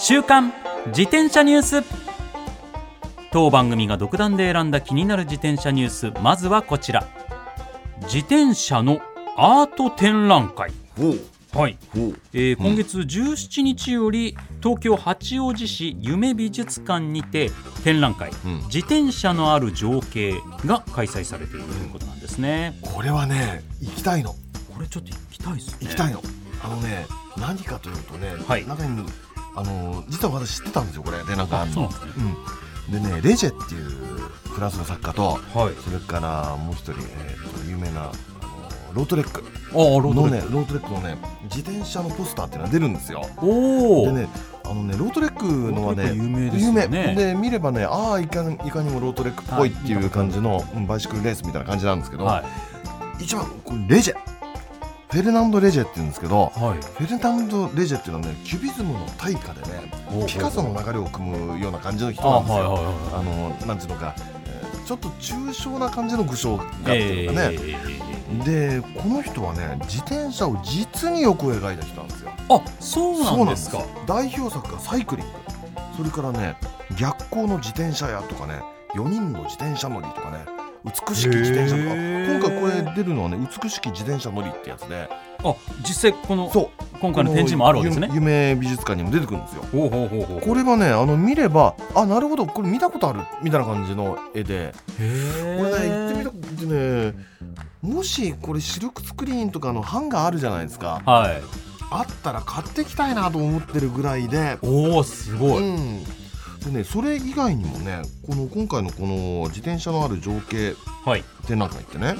週刊自転車ニュース。当番組が独断で選んだ気になる自転車ニュース。まずはこちら。自転車のアート展覧会。はい、えー今月17日より東京八王子市夢美術館にて展覧会、うん。自転車のある情景が開催されているということなんですね。これはね行きたいの。これちょっと行きたいですね。行きたいの。あのね何かというとね、はい。中にあの実は私知ってたんですよこれ。でなんかあんのでねレジェっていうフランスの作家とはい。それからもう一人、えー、と有名なロートレック。のねロートレックのね自転車のポスターっていうのが出るんですよ。でねあのねロートレックのはね有名ですよね。有名。で見ればねああいかにいかにもロートレックっぽいっていう感じの、うんバイシクルレースみたいな感じなんですけど、はい。一番これレジェフェルナンド・レジェって言うんですけどはい。フェルナンド・レジェっていうのはねキュビズムの大家でねおピカソの流れを組むような感じの人あなんですよ。あのなんていうのか、えーちょっと抽象な感じの具象画っていうのかね、でこの人はね自転車を実によく描いた人なんですよ。あそうなんですか。代表作がサイクリング。それからね逆光の自転車屋とかね4人の自転車乗りとかね美しき自転車とか。今回これ出るのはね美しき自転車乗りってやつで。あ実際このそう。今回の展示もあるわけですね。夢美術館にも出てくるんですよ。ほうほうほうほうこれはねあの見ればあなるほどこれ見たことあるみたいな感じの絵で。これね行ってみたくてねもしこれシルクスクリーンとかの版があるじゃないですか。はい。あったら買ってきたいなと思ってるぐらいで。おおすごい、うん、でねそれ以外にもねこの今回のこの自転車のある情景はい、展覧会ってね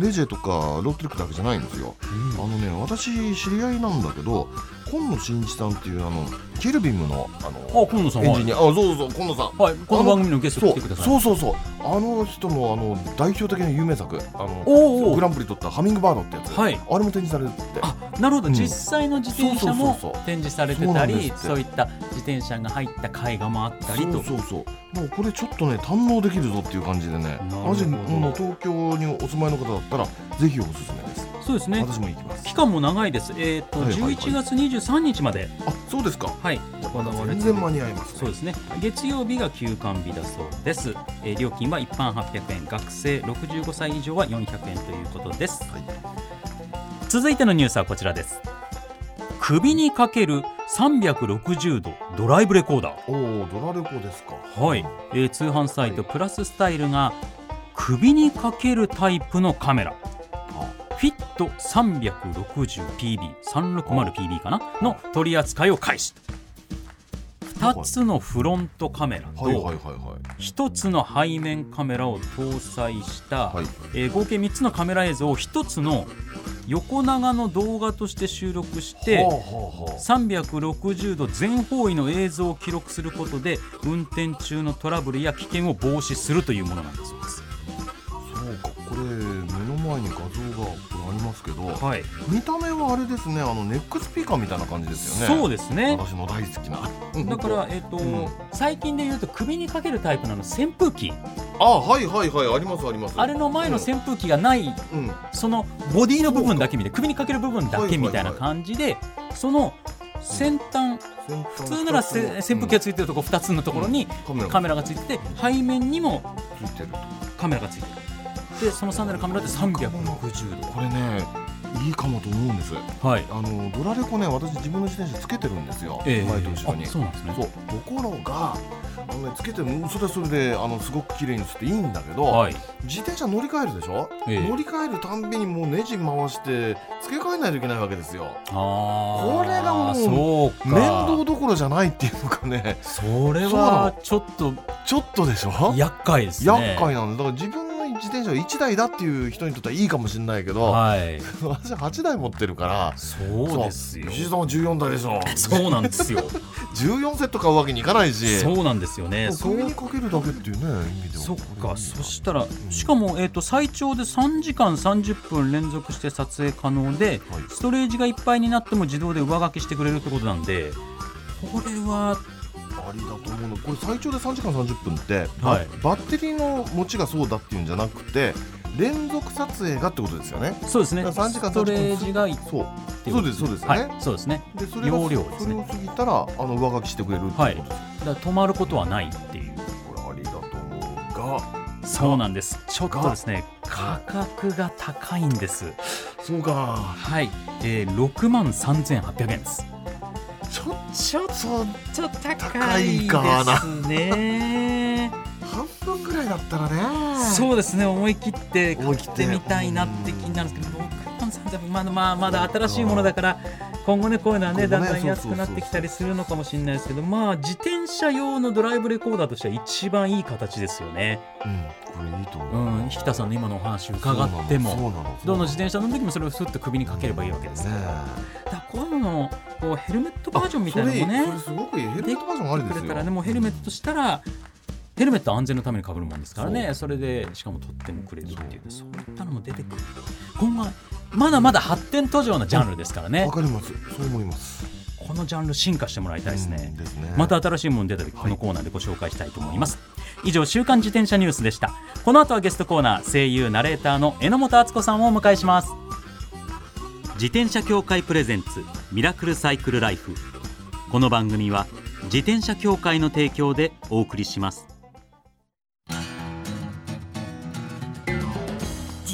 レジェとかロートレックだけじゃないんですよ。あのね私知り合いなんだけど今野真一さんっていうあのケルビムのあのあ今野さんエンジニア。あそうそうそう今野さん。はい、この番組のゲスト来てください。そうそうそうあの人のあの代表的な有名作あのおうおうグランプリ取ったハミングバードってやつ、はい。あれも展示されるって。あなるほど、うん。実際の自転車も展示されてたりそういった自転車が入った絵画もあったりと。そうそうそう。もうこれちょっとね堪能できるぞっていう感じでね。ほど。マジもう東京にお住まいの方だったらぜひおすすめです。そうですね。私も行きます。期間も長いです。えっ、と、はいはいはい。11月23日まで。あそうですか。はい。行われて全然間に合います、ね、そうですね。月曜日が休館日だそうです、えー料金は一般800円。学生65歳以上は400円ということです、はい続いてのニュースはこちらです。首にかける360度ドライブレコーダー。おおドラレコですか。はい、えー通販サイトプラススタイルが首にかけるタイプのカメラ。フィット 360PB360PB かな？の取り扱いを開始。2つのフロントカメラはいはいはいとはい。1つの背面カメラを搭載した、はい。えー合計3つのカメラ映像を1つの横長の動画として収録して、はあはあはあ360度全方位の映像を記録することで運転中のトラブルや危険を防止するというものなんだそうです。そうかこれ目の前に画像がりますけどはい、見た目はあれですねあのネックスピーカーみたいな感じですよね。そうですね。私の大好きな。だから、えっとうん。最近で言うと首にかけるタイプの扇風機。あはいはいはいありますあります。あれの前の扇風機がない、うん。そのボディの部分だけ見て首にかける部分だけみたいな感じで、その先端普通ならせ扇風機がついてるところ2つのところにカメラが。ついてて背面にもカメラがついてるでその3台のカメラで360度。これねいいかもと思うんです。はい。あのドラレコね私自分の自転車つけてるんですよ、ええ。前と後ろに。あそうなんですね。そう。ところがあの、ね、つけてるそれはそれであのすごく綺麗にしていいんだけど、はい。自転車乗り換えるでしょ、ええ。乗り換えるたんびにもうネジ回して付け替えないといけないわけですよ。これがもうそうか。面倒どころじゃないっていうのかねそれはちょっと。ちょっとでしょ？厄介ですね。厄介なんだ。だから自分自転車が1台だっていう人にとってはいいかもしれないけど、はい。私8台持ってるからそうですよ。石井さんは14台でしょ。そうなんですよ。14セット買うわけにいかないし。そうなんですよね。首にかけるだけっていうね意味では。そっか。そしたらしかも、えー、と最長で3時間30分連続して撮影可能ではい。ストレージがいっぱいになっても自動で上書きしてくれるってことなんでこれはありだと思うの。これ最長で3時間30分って、バはい。バッテリーの持ちがそうだっていうんじゃなくて連続撮影がってことですよね。そうですね。だから3時間ストレージがいいそう。そうですそうですよね、はい。そうですね。でそれが容量ですね。それを過ぎたらあの上書きしてくれるってことです、だから止まることはないっていう。これありだと思うがそうなんです。ちょっとですね価格が高いんです。そうか。はい、えー、6万3800円ですちょちょっちょっとと高いかなですね。半分ぐらいだったらね。そうですね思い切って買ってみたいなって気になるんですけど6万3000まだまあまだ新しいものだから今後ねこういうのはねだんだん安くなってきたりするのかもしれないですけどまあ自転車用のドライブレコーダーとしては一番いい形ですよね。うんこれいいとう思う、ん、引田さんの今のお話伺ってもどの自転車の時もそれをスッと首にかければいいわけですねから。だからこういうののこうヘルメットバージョンみたいなのもねですよ。くれたらねもうヘルメットとしたらヘルメットは安全のために被るもんですからね。それでしかも取ってもくれるっていうそういったのも出てくる。今後はまだまだ発展途上なジャンルですからね。わかります。そう思います。このジャンル進化してもらいたいですうんねですね。また新しいもの出た時このコーナーでご紹介したいと思います。以上週刊自転車ニュースでした。この後はゲストコーナー声優ナレーターの榎本敦子さんをお迎えします。自転車協会プレゼンツミラクルサイクルライフ。この番組は自転車協会の提供でお送りします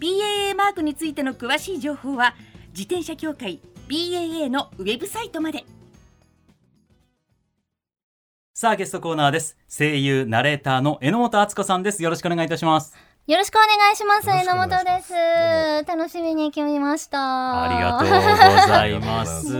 BAA マークについての詳しい情報は自転車協会 BAA のウェブサイトまで。さあゲストコーナーです。声優ナレーターの榎本敦子さんです。よろしくお願いいたします。よろしくお願いします。榎本です。楽しみに決めました。ありがとうございます。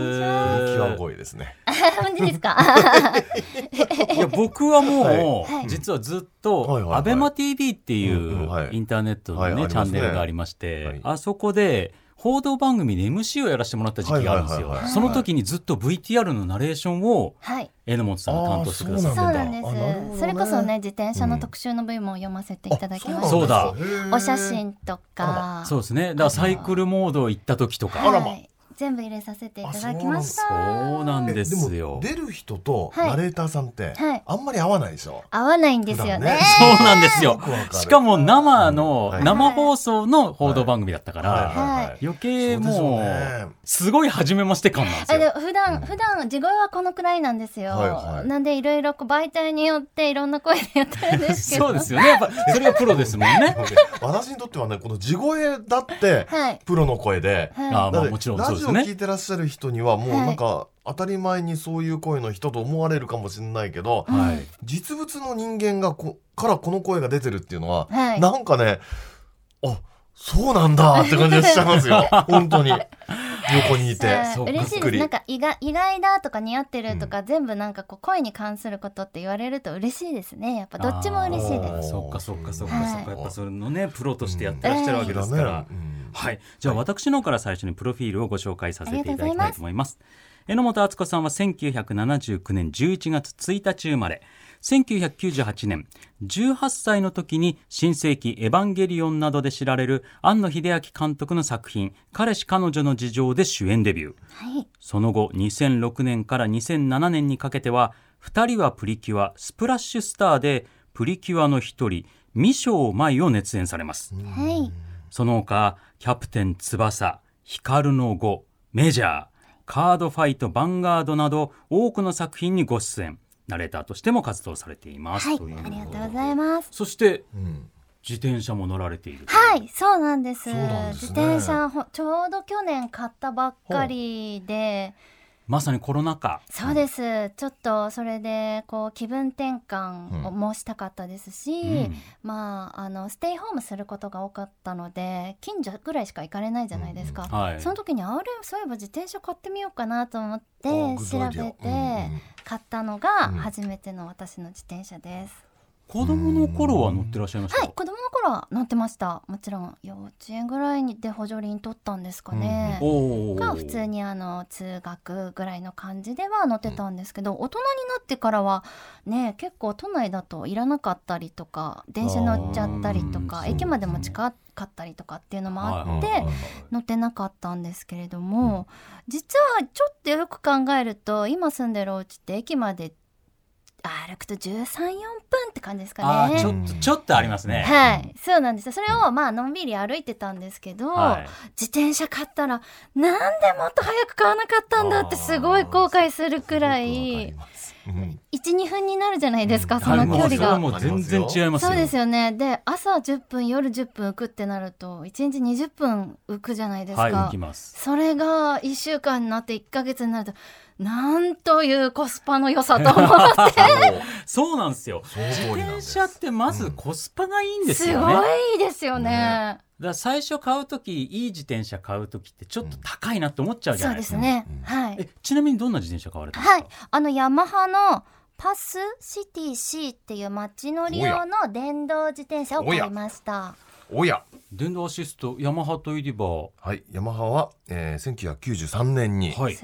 極声ですね。本当ですか？いや僕はもう、はい。実はずっと、はい。はい。はい。アベマ t v っていうインターネットのね、チャンネルがありまして、はい。あそこで報道番組で MC をやらせてもらった時期があるんですよ、その時にずっと VTR のナレーションをはい。榎本さんが担当してくださっあーそうなんであなるほどねす。それこそね、自転車の特集の部も読ませていただきました。そうだお写真とか。そうですねだからサイクルモード行った時とかあらまはい。全部入れさせていただきました。そうなんえですよ。も出る人とはい。ナレーターさんってはい。あんまり合わないでしょ、合わないんですよね。ね。そうなんですよ。しかも生の、はい。生放送の報道番組だったから、はい。余計そうでしょうもうね。すごい初めまして感なんですよ。も普段普段地声はこのくらいなんですよ。はいはい。なんでいろいろこう媒体によっていろんな声でやってるんですけど。そうですよね。やっぱ それがプロですもんね。私にとってはねこの地声だってはい。プロの声で、はい。あまあもちろんそうですね。聞いてらっしゃる人にはもうなんか当たり前にそういう声の人と思われるかもしれないけど、はい。実物の人間がこからこの声が出てるっていうのは、はい。なんかねあそうなんだって感じがしちゃいますよ。本当に。横にいて。嬉しいです。びっくり。なんか意外意外だとか似合ってるとか、全部なんかこう声に関することって言われると嬉しいですね。やっぱどっちも嬉しいです。そっかそっかそっかはいそっか。やっぱそれのねプロとしてやってらっしゃるわけですから、うんはい。じゃあ私の方から最初にプロフィールをご紹介させていただきたいと思います。榎本敦子さんは1979年11月1日生まれ。1998年。18歳の時に新世紀エヴァンゲリオンなどで知られる庵野秀明監督の作品彼氏彼女の事情で主演デビュー。はい。その後2006年から2007年にかけては二人はプリキュアスプラッシュスターでプリキュアの一人未章舞を熱演されます。はい。その他キャプテン翼光の碁メジャーカードファイトヴァンガードなど多くの作品にご出演。ナレーターとしても活動されています、はいありがとうございます。そしてうん。自転車も乗られているはいそうなんです。ね。自転車ほちょうど去年買ったばっかりでまさにコロナ禍。そうです。ちょっとそれでこう気分転換をもしたかったですし、うん。まああのステイホームすることが多かったので近所ぐらいしか行かれないじゃないですか、はい。その時にあれそういえば自転車買ってみようかなと思って調べてうん。うん買ったのがうん。初めての私の自転車です、子供の頃は乗ってらっしゃいました？かはい子供の頃は乗ってました。もちろん幼稚園ぐらいにで補助輪取ったんですかね、おー。が普通にあの通学ぐらいの感じでは乗ってたんですけど、大人になってからはね結構都内だといらなかったりとか電車乗っちゃったりとか駅までも近かったりとかっていうのもあって、乗ってなかったんですけれども、実はちょっとよく考えると今住んでるお家って駅まで歩くと134分って感じですかね。ちょっとちょっとありますね。はい、そうなんです。よそれをまあのんびり歩いてたんですけど、はい。自転車買ったらなんでもっと早く買わなかったんだってすごい後悔するくらいうん。12分になるじゃないですか、うん。その距離が。もう全然違いますよ。そうですよね。で朝10分夜10分浮くってなると1日20分浮くじゃないですか、はい行きます。それが1週間になって1ヶ月になるとなんというコスパの良さと思って。そう。なんですよ。自通りなんです。転車ってまずコスパがいいんですすよね、ごいですよね。だから最初買う時いい自転車買う時ってちょっと高いなって思っちゃうじゃそうないですか、ですね、うん。はい。えちなみにどんな自転車買われたんですか、はい、あのヤマハのパスシティ C っていう街乗り用の電動自転車を買いました。おや。電動アシストヤマハといえばはい。ヤマハは、えー、1993年に、はい。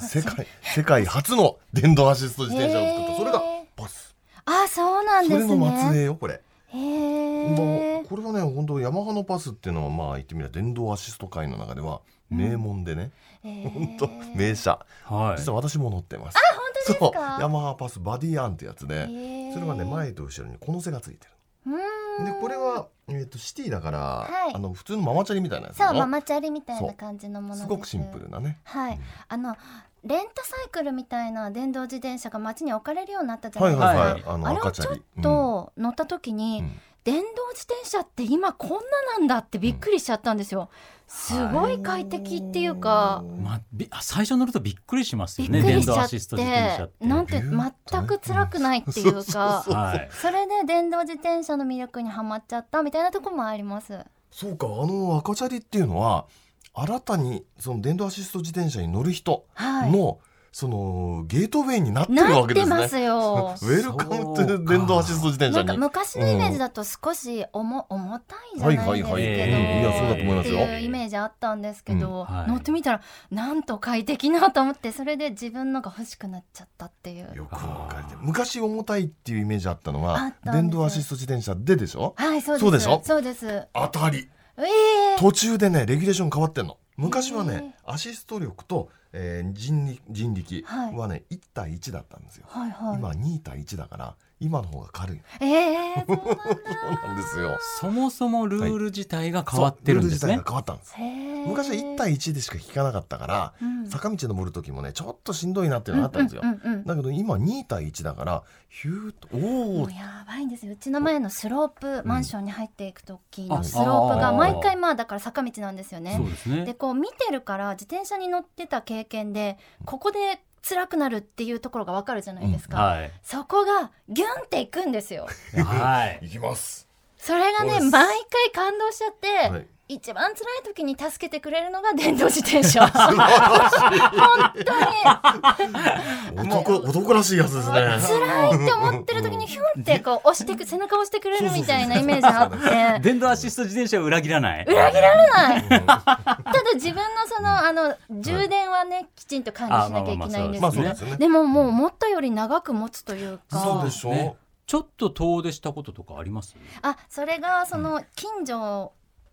世界世界初の電動アシスト自転車を作った、それがパス。あ、そうなんそれですの末ね。裔よこれ、へもえう。これはね本当ヤマハのパスっていうのはまあ言ってみれば電動アシスト界の中では名門でね、本当名車。はい。実は私も乗ってます、本当ですそう。か。ヤマハパスバディアンってやつでそれはね前と後ろにこの背がついてうーるんでこれは、えー、とシティだから、はい。あの普通のママチャリみたいなやつそうママチャリみたいな感じのものです。すごくシンプルなね。はい、あのレンタサイクルみたいな電動自転車が街に置かれるようになったじゃなはいいですか。はいはい、あのあれをちょっと乗った時に、うん。電動自転車って今こんななんだってびっくりしちゃったんですよ。すごい快適っていうか、まあ、最初乗るとびっくりしますびっよね電くりしちゃっ動アシスト自転車っててなんて全く辛くないっていうか はいそれで電動自転車の魅力にはまっちゃったみたいなところもあります。そうかあの赤チャリっていうのは新たにその電動アシスト自転車に乗る人はい。の、そのゲートウェイになってるなっわけですね。てますよ。Welcome to 電動アシスト自転なんか車に。昔のイメージだと少し重重たいじゃないですけど、はいはいはい。うんいやそうだと思いますよ。っていうイメージあったんですけど、うん。はい。乗ってみたらなんと快適なと思ってそれで自分のが欲しくなっちゃったっていう。よくわかる。昔重たいっていうイメージあったのあは電動アシスト自転車ででしょ？はいそうです。そうでしょ？そうです。当たりええ。途中でねレギュレーション変わってんの。昔はへねアシスト力と、えー人力人力はいはね1対1だったんですよ、はいはい。今2対1だから今の方が軽いええそうなんだ。そうなんですよ。そもそもルール自体が変わってるんですね。そうルール自体が変わったんです。昔は1対1でしか引かなかったから、うん。坂道登る時もねちょっとしんどいなっていうのがあったんですよ、うんうんうんうん。だけど今2対1だからヒューッとおおやばいんですよ。うちの前のスロープマンションに入っていく時あのスロープが毎回まあだから坂道なんですよね。そうですね。でこう見てるから自転車に乗ってた経験でここで辛くなるっていうところがわかるじゃないですか、はい。そこがギュンっていくんですよ。はい。いきます。それがね毎回感動しちゃって、はい一番辛い時に助けてくれるのが電動自転車。本当に男男らしいやつですね。辛いって思ってる時にヒュンってこう押してく背中を押してくれるみたいなイメージあって。電動アシスト自転車を裏切らない。裏切られない。ただ自分のそのあの充電はねきちんと管理しなきゃいけないんですまあけどそうですよね。でももう思ったより長く持つというか。そうでしょ、ね。ちょっと遠出したこととかあります？あそれがその近所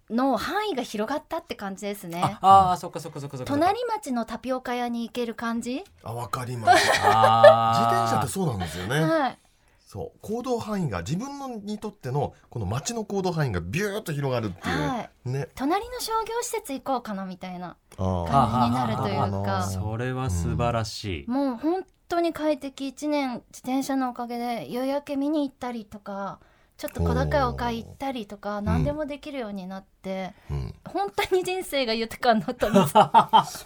の範囲が広がったって感じですね。ああーそっかそっかそっかそっか。隣町のタピオカ屋に行ける感じ、あわかります。自転車ってそうなんですよね。はい。そう。行動範囲が自分のにとってのこの街の行動範囲がビューッと広がるっていう、はい。ね。隣の商業施設行こうかなみたいな感じになるというあかそれは素晴らしい、もう本当に快適。1年自転車のおかげで夕焼け見に行ったりとかちょっと小高いお買い行ったりとか何でもできるようになって、うん。本当に人生が豊かになったんです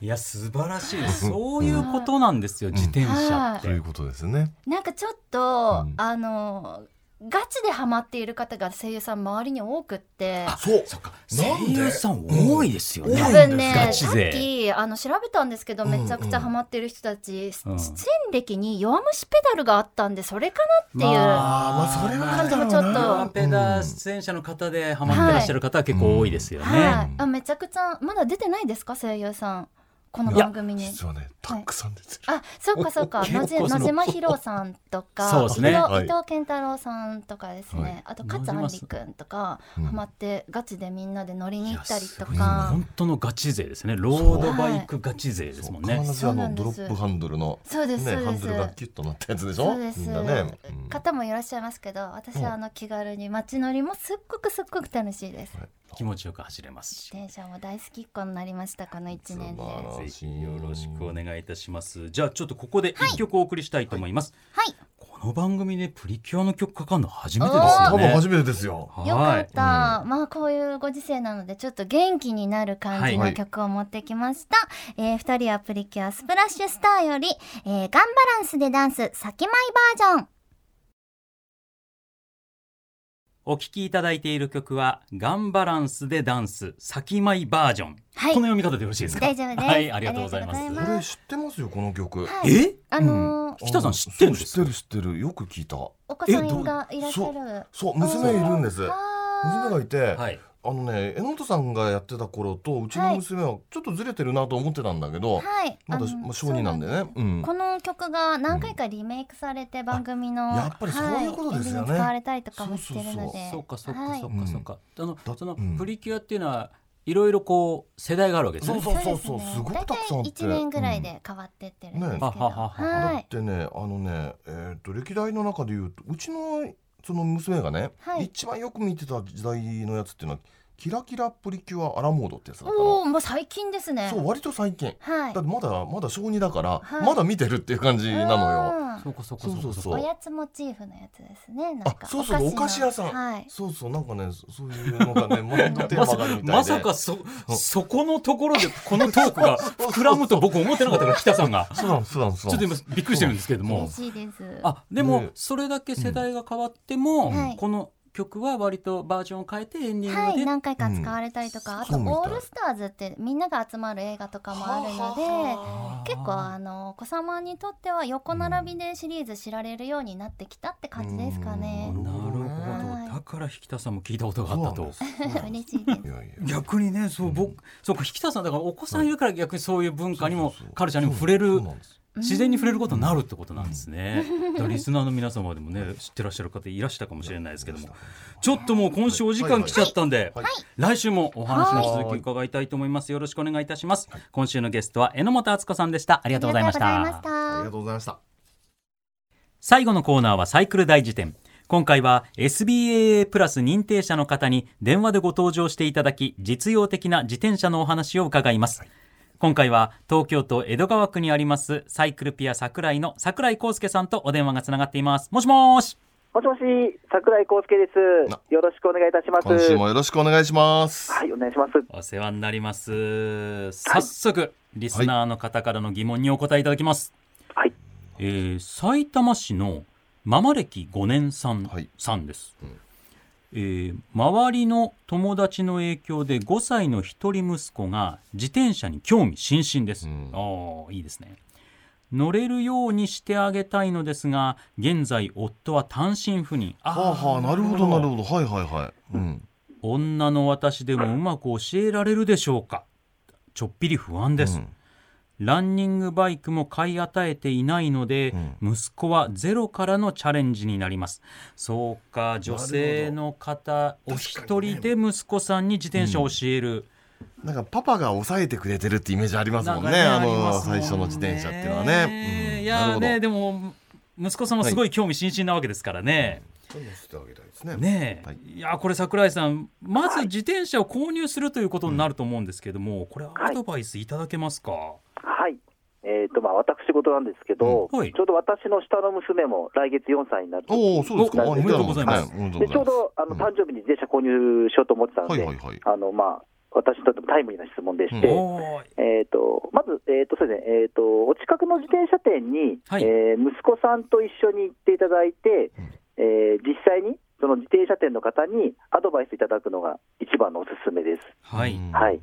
いや素晴らしい。そういうことなんですよ、自転車って、ということですね。なんかちょっと、うん。あのガチでハマっている方が声優さん周りに多くって。そう。そっか。声優さん多いですよね、うん多分ね。さっ勢きあの調べたんですけどうんめちゃくちゃハマってる人たち、うん出演歴に弱虫ペダルがあったんでそれかなっていう、まあーまあそれは感じもちょっとペダ出演者の方でハマってらっしゃる方は結構多いですよね、はい、あめちゃくちゃまだ出てな。いですか声優さんこの番組に。実はねたくさん出てる、あそうかそうか。野島ひろさんとかそうですね。伊藤はい。伊藤健太郎さんとかですね、はい。あと勝あんりくんとか、うん。ハマってガチでみんなで乗りに行ったりといやすごいか本当のガチ勢ですね。ロードバイクガチ勢ですもんね。必ずあのドロップハンドルのそうですそうです。ねハンドルがキュッとなったやつでしょ？そうです、ね、うん。方もいらっしゃいますけど私はあの気軽に街乗りもすっごくすっごく楽しいです、はい。気持ちよく走れますし。自転車も大好きっ子になりましたこの1年でよろしくお願いいたします。じゃあちょっとここで一曲お送りしたいと思います、い。この番組でプリキュアの曲かかるの初めてですよね。多分初めてですよ。はい。よかった、まあこういうご時世なのでちょっと元気になる感じはい。の曲を持ってきました、えー、2人はプリキュアスプラッシュスターより、えー、ガンバランスでダンス先舞バージョンお聴きいただいている曲はガンバランスでダンス先舞バージョン、はい。この読み方でよろしいですか？大丈夫です。はいありがとうございます。これ知ってますよこの曲、はい。え？あのー北さん知ってるんですそう知ってる知ってる。よく聞いた。お子さんがいらっしゃる。そう娘いるんです。娘あがいて、はいあのね榎本さんがやってた頃とうちの娘はちょっとずれてるなと思ってたんだけど、ーはい。まだまあ小児なんでね。うんこの曲が何回かリメイクされて番組の、やっぱりそういうことですよね。はい使われたりとかもしてるので。そうかそうかはい。そうかそうか、あのだそのうん。プリキュアっていうのはいろいろこう世代があるわけですね。そうそうですね。すごくたくさんあって。大体1年ぐらいで変わってってるんですけど、うんねはははは。はだってねあのねえっ、と歴代の中で言うとうちのその娘がね、はい。一番よく見てた時代のやつっていうのはキラキラプリキュアアラモードってやつだったの。おおもう最近ですね。そう割と最近。はい。だってまだまだ小児だから、はい。まだ見てるっていう感じなのよ。うん。そうかそうかそうそうそうおやつモチーフのやつですねなんか。あそうそうお菓子屋さん。はい。そうそうなんかねそそういうのがねもっとテーマがあるみたいでまさかそそこのところでこのトークが 膨らむと僕思ってなかったから北さんが。そうなんそうなんそうちょっと今びっくりしてるんですけれども。嬉しいです。あでもねそれだけ世代が変わっても、はい。この曲は割とバージョンを変えてエンディングで、はい何回か使われたりとか、うん。あとオールスターズってみんなが集まる映画とかもあるのではあ結構あのお子様にとっては横並びでシリーズ知られるようになってきたって感じですかね。う。なるほど、はい。だから引田さんも聞いたことがあったと。そうなんです。嬉しいです。逆にねそう僕、そうか引田さんだからお子さんいるから逆にそういう文化にも、カルチャーにも触れそうる自然に触れることになるってことなんですね。リスナーの皆様でもね知ってらっしゃる方いらしたかもしれないですけどもちょっともう今週お時間来ちゃったんで、はいはい来週もお話の続き伺いたいと思います。よろしくお願いいたします。今週のゲストは榎本敦子さんでした。ありがとうございました。ありがとうございました最後のコーナーはサイクル大辞典今回は SBAA プラス認定者の方に電話でご登場していただき実用的な自転車のお話を伺います、今回は東京都江戸川区にありますサイクルピア桜井の桜井康介さんとお電話がつながっています。もしもーし。もしもし、桜井康介です。な。よろしくお願いいたします。今週もよろしくお願いします。はい、お願いします。お世話になります。早速、リスナーの方からの疑問にお答えいただきます、はい。えー埼玉市のママ歴5年さん,、はい。さんです、うんえー周りの友達の影響で5歳の一人息子が自転車に興味津々です、うん。ああいいですね。乗れるようにしてあげたいのですが現在夫は単身赴任。ああはあなるほどなるほど。はいはいはい。うん。女の私でもうまく教えられるでしょうか。ちょっぴり不安です、うんランニングバイクも買い与えていないので、息子はゼロからのチャレンジになります。そうか女性の方お一人で息子さんに自転車を教える、なんかパパが抑えてくれてるってイメージありますもんねなんかあの最初の自転車っていうのはね、うん。いやーなるほど。ねでも息子さんもすごい興味津々なわけですからね、そういね。ねえ、はい。い、やこれ桜井さんまず自転車を購入するということになると思うんですけども、これアドバイスいただけますか、はい。えっ、と、まあ、私事なんですけど、うん。はい。ちょうど私の下の娘も来月4歳になる。おおそうですか。おめでとうございます。はい。でちょうど、あの、誕生日に自転車購入しようと思ってたので、はいはいはい。あの、まあ、私にとってもタイムリーな質問でして、おーいえっ、と、まず、えっ、と、そうですね、えっ、と、お近くの自転車店に、はい。えー息子さんと一緒に行っていただいて、えー実際に、その自転車店の方にアドバイスいただくのが一番のおすすめです。はい、うんはい。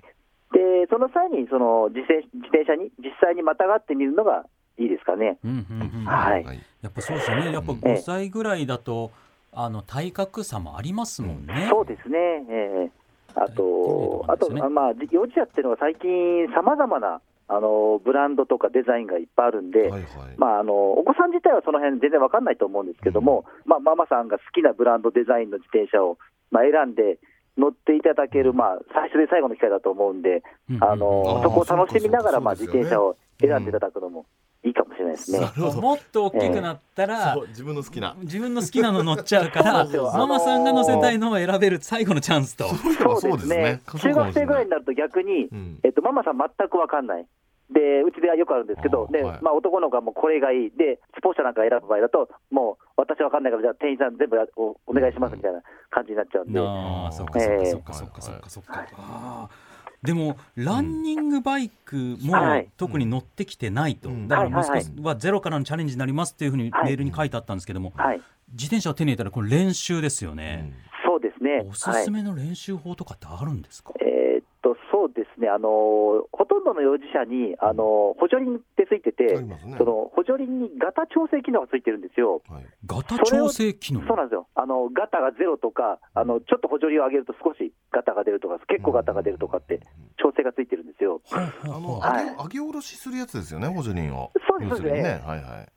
で、その際に、その自転自転車に実際にまたがってみるのがいいですかね。うんうんうん。はい。やっぱそうですよね。やっぱ5歳ぐらいだとあの体格差もありますもんね、そうですね。ええ。あと、ね。あまあ、幼稚園っていうのは最近、さまざまなあのブランドとかデザインがいっぱいあるんで、はいはい。まあ、あのお子さん自体はその辺全然わかんないと思うんですけども、まあ、ママさんが好きなブランドデザインの自転車を、まあ、選んで乗っていただける、まあ、最初で最後の機会だと思うんで、うん。うん。あのそこを楽しみながら、まあ、自転車を選んでいただくのもいいかもしれないですね。もっと大きくなったら、そう自分の好きな。自分の好きなの乗っちゃうからママさんが乗せたいのを選べる最後のチャンスと。そうですね。中学生ぐらいになると逆に、うん。えっと、ママさん全くわかんない。で、うちではよくあるんですけど、で、まあ男の子はもうこれがいい。で、スポーツ車なんか選ぶ場合だと、もう私わかんないから、じゃあ店員さん全部やおお願いしますみたいな感じになっちゃうんで。なあそっかそっかそっかそっかそっかそっか。あーでもランニングバイクもはい特に乗ってきてないと、うんだからはいはい息子はゼロからのチャレンジになりますっていうふうにメはいールに書いてあったんですけども、はい。自転車を手に入れたらこれ練習ですよね、そうですね。おすすめの練習法とかってあるんですか、はい、えーね。あのーほとんどの幼児車に、あのー補助輪ってついてて、ね。その補助輪にガタ調整機能がついてるんですよ。はい。ガタ調整機能？そうなんですよ。あの、ガタがゼロとか、あの、ちょっと補助輪を上げると少しガタが出るとか、結構ガタが出るとかって、調整がついてるんですよ。はああのはい。上げ上げ下ろしするやつですよね補助輪を。そうです要するにそうですね。はいはい。で、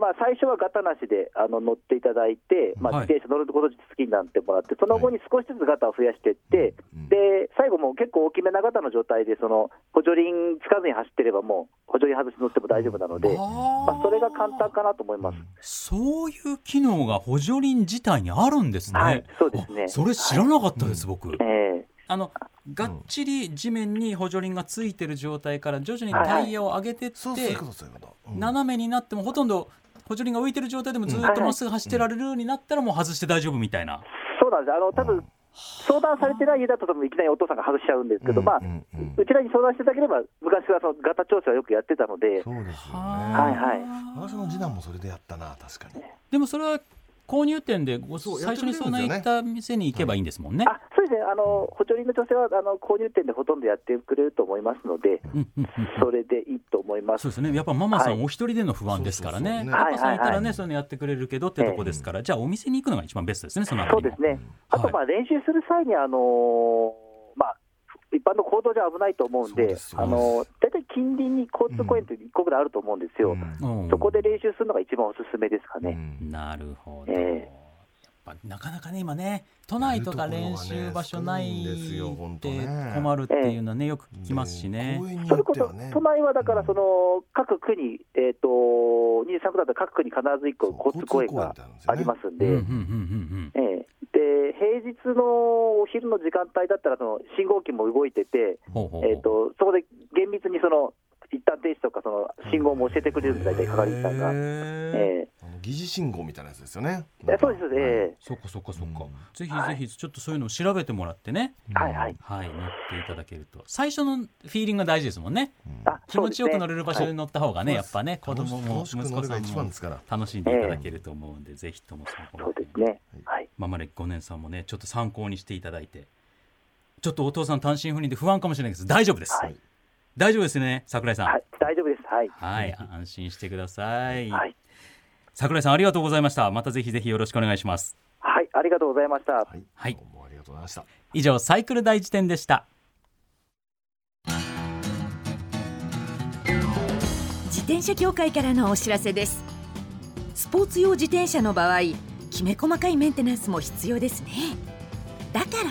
まあ、最初はガタなしであの乗っていただいて、まあ、はい自転車乗ること好きになってもらって、その後に少しずつガタを増やしていって、うんで最後もう結構大きめなガタの状態で、その補助輪つかずに走ってれば、もう補助輪外して乗っても大丈夫なので、まあ、それが簡単かなと思います。そういう機能が補助輪自体にあるんですね。はいそうですね。あそれ知らなかったです、僕。えあのがっちり地面に補助輪がついてる状態から徐々にタイヤを上げてって、斜めになってもほとんど補助輪が浮いてる状態でもずっとまっすぐ走ってられるようになったらもう外して大丈夫みたいな。ーそうなんです、あの多分相談されてない家だと、多分いきなりお父さんが外しちゃうんですけど、まあ、うちらに相談していただければ、昔からそのガタ調整はよくやってたので、そうですよね。はいはい。私の次男もそれでやったな確かにでもそれは購入店でごそう最初に相談行やった店に行けばいいんですもんね。あそうですね、あの補助輪の調整はあの購入店でほとんどやってくれると思いますので、それでいいと思います。そうですね。やっぱママさはい。んお一人での不安ですからね、そうそうそう。ねパパさんいたらね、そういうのやってくれるけどってとこですから、じゃあお店に行くのが一番ベストですねそのそうですね、あと、まあ、練習する際に、あのーまあ、一般の行動じゃ危ないと思うんであのー大体近隣に交通公園って一個ぐらいあると思うんですよ、そこで練習するのが一番おすすめですかね。うん。なるほど、えやっぱなかなかね今ね都内とか練習場所ないやるところがね少ないんですよ本当って困るっていうのはねよく聞きますしね公。園にそれこそ都内はだから、その各区に、えー、と23区だったら各区に必ず1個交通公園がありますんで、で平日のお昼の時間帯だったら、その信号機も動いてて、ほうほうほうえー、とそこで厳密にその一旦停止とか、その信号も教えてくれるんで、大体係員さんが。えあの疑似信号みたいなやつですよね。えそうです、えそっかそっかそっか、うん。ぜひぜひちょっとそういうのを調べてもらってね、えはいはい。はい。乗っていただけると。最初のフィーリングが大事ですもんね。あ気持ちよく乗れる場所そうで乗った方がね、はい。やっぱね子供も息子さんも楽しんでいただけると思うんで、ぜひともその方ですね。はい。ママ歴5年さんもねちょっと参考にしていただいて。ちょっとお父さん単身赴任で不安かもしれないけど大丈夫です、はい大丈夫ですね桜井さん。はい、大丈夫です。はい。はい、安心してください、はい。桜井さんありがとうございました。またぜひぜひよろしくお願いします。はい、ありがとうございました。はい、はい。どうもありがとうございました。以上サイクル大辞典でした。転車協会からのお知らせです。スポーツ用自転車の場合きめ細かいメンテナンスも必要ですね。だから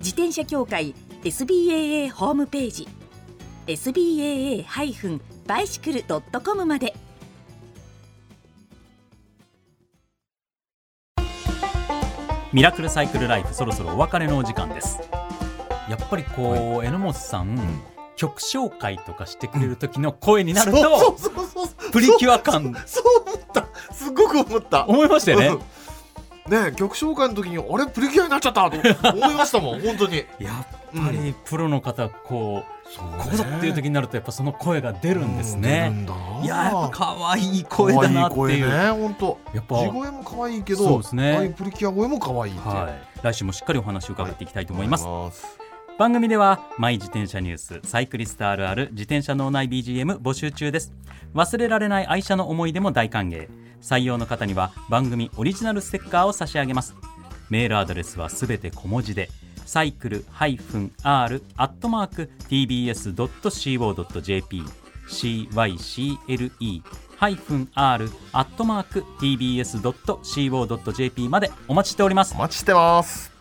自転車協会 SBAA ホームページ SBAA-bicycle.com まで。ミラクルサイクルライフそろそろお別れのお時間です。やっぱりこう、榎本さん、曲紹介とかしてくれる時の声になると、そうそうそうそう。プリキュア感。そう思った。すごく思った。思いましたよね。うんね曲紹介の時にあれプリキュアになっちゃったと思いましたもん 本当に。やっぱりプロの方こう、そうここぞっていう時になるとやっぱその声が出るんですね、うんいややっぱ可愛い声だなっていう。い声ね本当。やっぱ地声も可愛いけどそうですね。プリキュア声も可愛いっていう。はい、来週もしっかりお話を伺っていきたいと思います、思います番組ではマイ自転車ニュースサイクリストあるある自転車脳内 BGM 募集中です。忘れられない愛車の思い出も大歓迎。採用の方には番組オリジナルステッカーを差し上げます。メールアドレスはすべて小文字でサイクル -r アットマーク tbs.co.jp cycle -r アットマーク tbs.co.jp までお待ちしております。お待ちしてます。